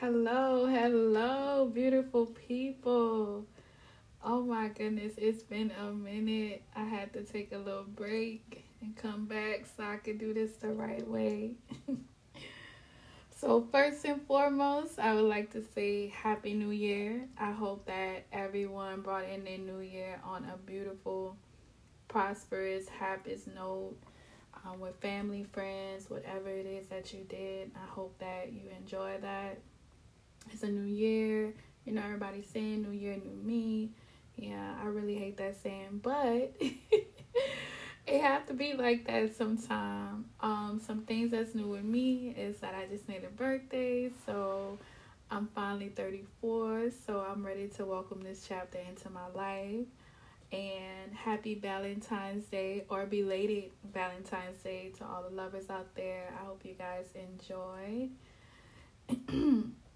Hello, hello, beautiful people. Oh my goodness, it's been a minute. I had to take a little break and come back so I could do this the right way. so, first and foremost, I would like to say Happy New Year. I hope that everyone brought in their new year on a beautiful, prosperous, happy note. Um, with family, friends, whatever it is that you did, I hope that you enjoy that. It's a new year. You know, everybody's saying new year, new me. Yeah, I really hate that saying, but it have to be like that sometime. Um, some things that's new with me is that I just made a birthday, so I'm finally 34, so I'm ready to welcome this chapter into my life. And happy Valentine's Day or belated Valentine's Day to all the lovers out there. I hope you guys enjoy.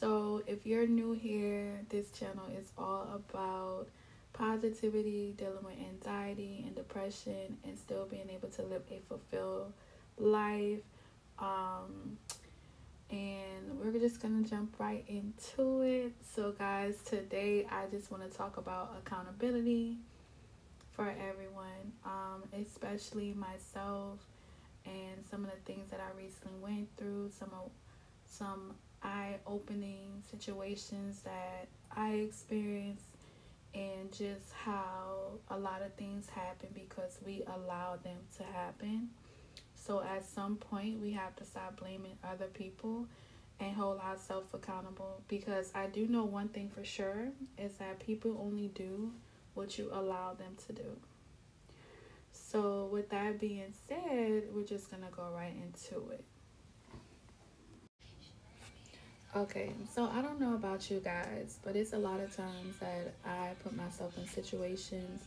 so, if you're new here, this channel is all about positivity, dealing with anxiety and depression, and still being able to live a fulfilled life. Um, and we're just gonna jump right into it. So, guys, today I just want to talk about accountability for everyone, um, especially myself, and some of the things that I recently went through. Some of some eye-opening situations that I experienced and just how a lot of things happen because we allow them to happen. So at some point, we have to stop blaming other people and hold ourselves accountable because I do know one thing for sure is that people only do what you allow them to do. So, with that being said, we're just going to go right into it. Okay, so I don't know about you guys, but it's a lot of times that I put myself in situations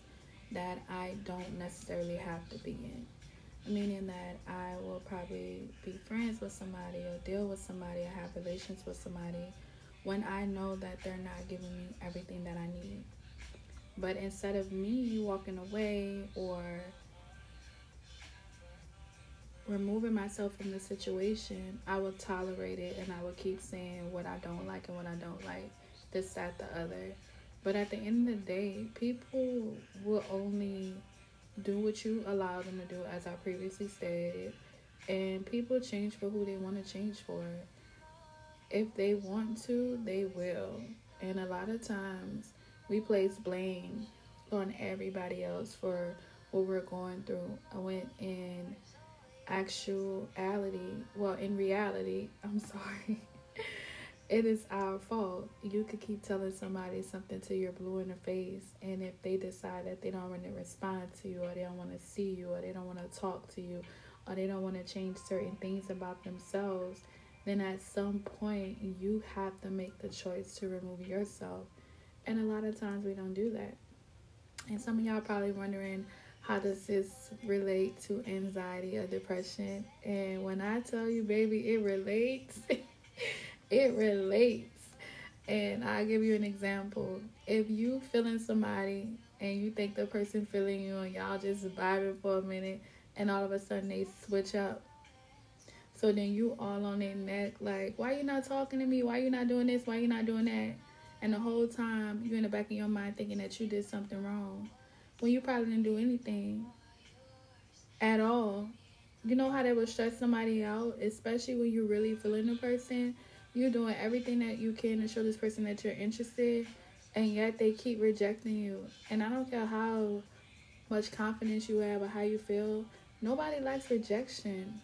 that I don't necessarily have to be in. Meaning that I will probably be friends with somebody or deal with somebody or have relations with somebody when I know that they're not giving me everything that I need. But instead of me walking away or removing myself from the situation, I will tolerate it and I will keep saying what I don't like and what I don't like, this, that, the other. But at the end of the day, people will only do what you allow them to do, as I previously stated. And people change for who they want to change for. If they want to, they will. And a lot of times, we place blame on everybody else for what we're going through. I went in actuality, well, in reality, I'm sorry, it is our fault. You could keep telling somebody something till you're blue in the face, and if they decide that they don't want to respond to you, or they don't want to see you, or they don't want to talk to you, or they don't want to change certain things about themselves, then at some point you have to make the choice to remove yourself. And a lot of times we don't do that. And some of y'all probably wondering, how does this relate to anxiety or depression? And when I tell you, baby, it relates, it relates. And I'll give you an example. If you feeling somebody and you think the person feeling you and y'all just vibing for a minute and all of a sudden they switch up. So then you all on their neck like, why you not talking to me? Why you not doing this? Why you not doing that? And the whole time you in the back of your mind thinking that you did something wrong when you probably didn't do anything at all. You know how that would stress somebody out, especially when you're really feeling the person. You're doing everything that you can to show this person that you're interested, and yet they keep rejecting you. And I don't care how much confidence you have or how you feel, nobody likes rejection.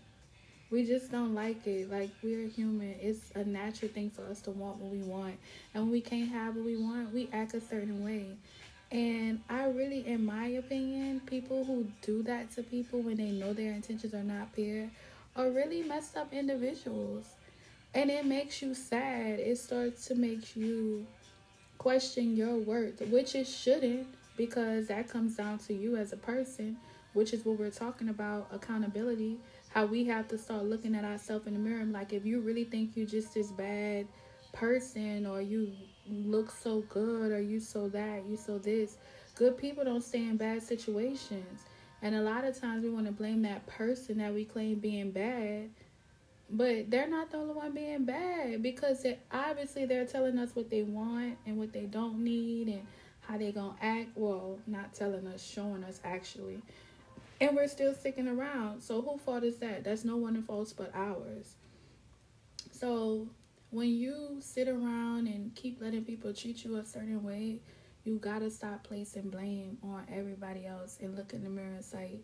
We just don't like it. Like we're human. It's a natural thing for us to want what we want. And when we can't have what we want, we act a certain way. And I really, in my opinion, people who do that to people when they know their intentions are not pure are really messed up individuals. And it makes you sad. It starts to make you question your worth, which it shouldn't, because that comes down to you as a person, which is what we're talking about accountability. How we have to start looking at ourselves in the mirror. Like, if you really think you're just this bad person or you look so good or you so that, you so this. Good people don't stay in bad situations. And a lot of times we want to blame that person that we claim being bad But they're not the only one being bad because it, obviously they're telling us what they want and what they don't need and how they gonna act. Well, not telling us, showing us actually, and we're still sticking around. So who fault is that? That's no one fault but ours. So when you sit around and keep letting people treat you a certain way, you gotta stop placing blame on everybody else and look in the mirror and say,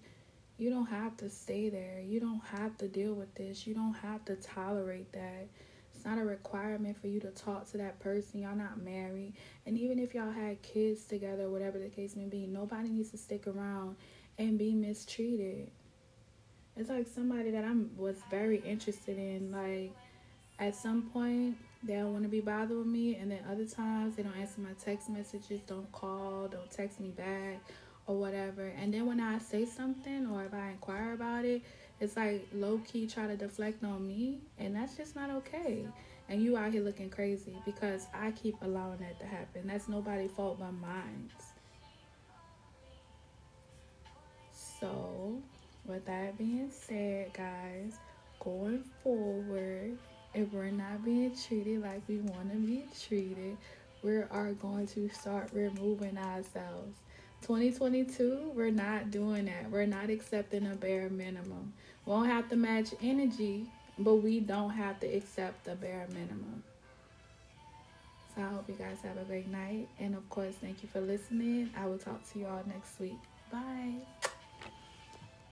you don't have to stay there. You don't have to deal with this. You don't have to tolerate that. It's not a requirement for you to talk to that person. Y'all not married. And even if y'all had kids together, whatever the case may be, nobody needs to stick around and be mistreated. It's like somebody that I was very interested in. Like, at some point, they don't want to be bothered with me. And then other times, they don't answer my text messages, don't call, don't text me back or whatever. And then when I say something or if I inquire about it, it's like low key try to deflect on me, and that's just not okay. And you out here looking crazy because I keep allowing that to happen. That's nobody's fault but mine. So, with that being said, guys, going forward, we're not being treated like we want to be treated, we are going to start removing ourselves 2022, we're not doing that. We're not accepting a bare minimum. We won't have to match energy, but we don't have to accept the bare minimum. So I hope you guys have a great night. And of course, thank you for listening. I will talk to you all next week. Bye.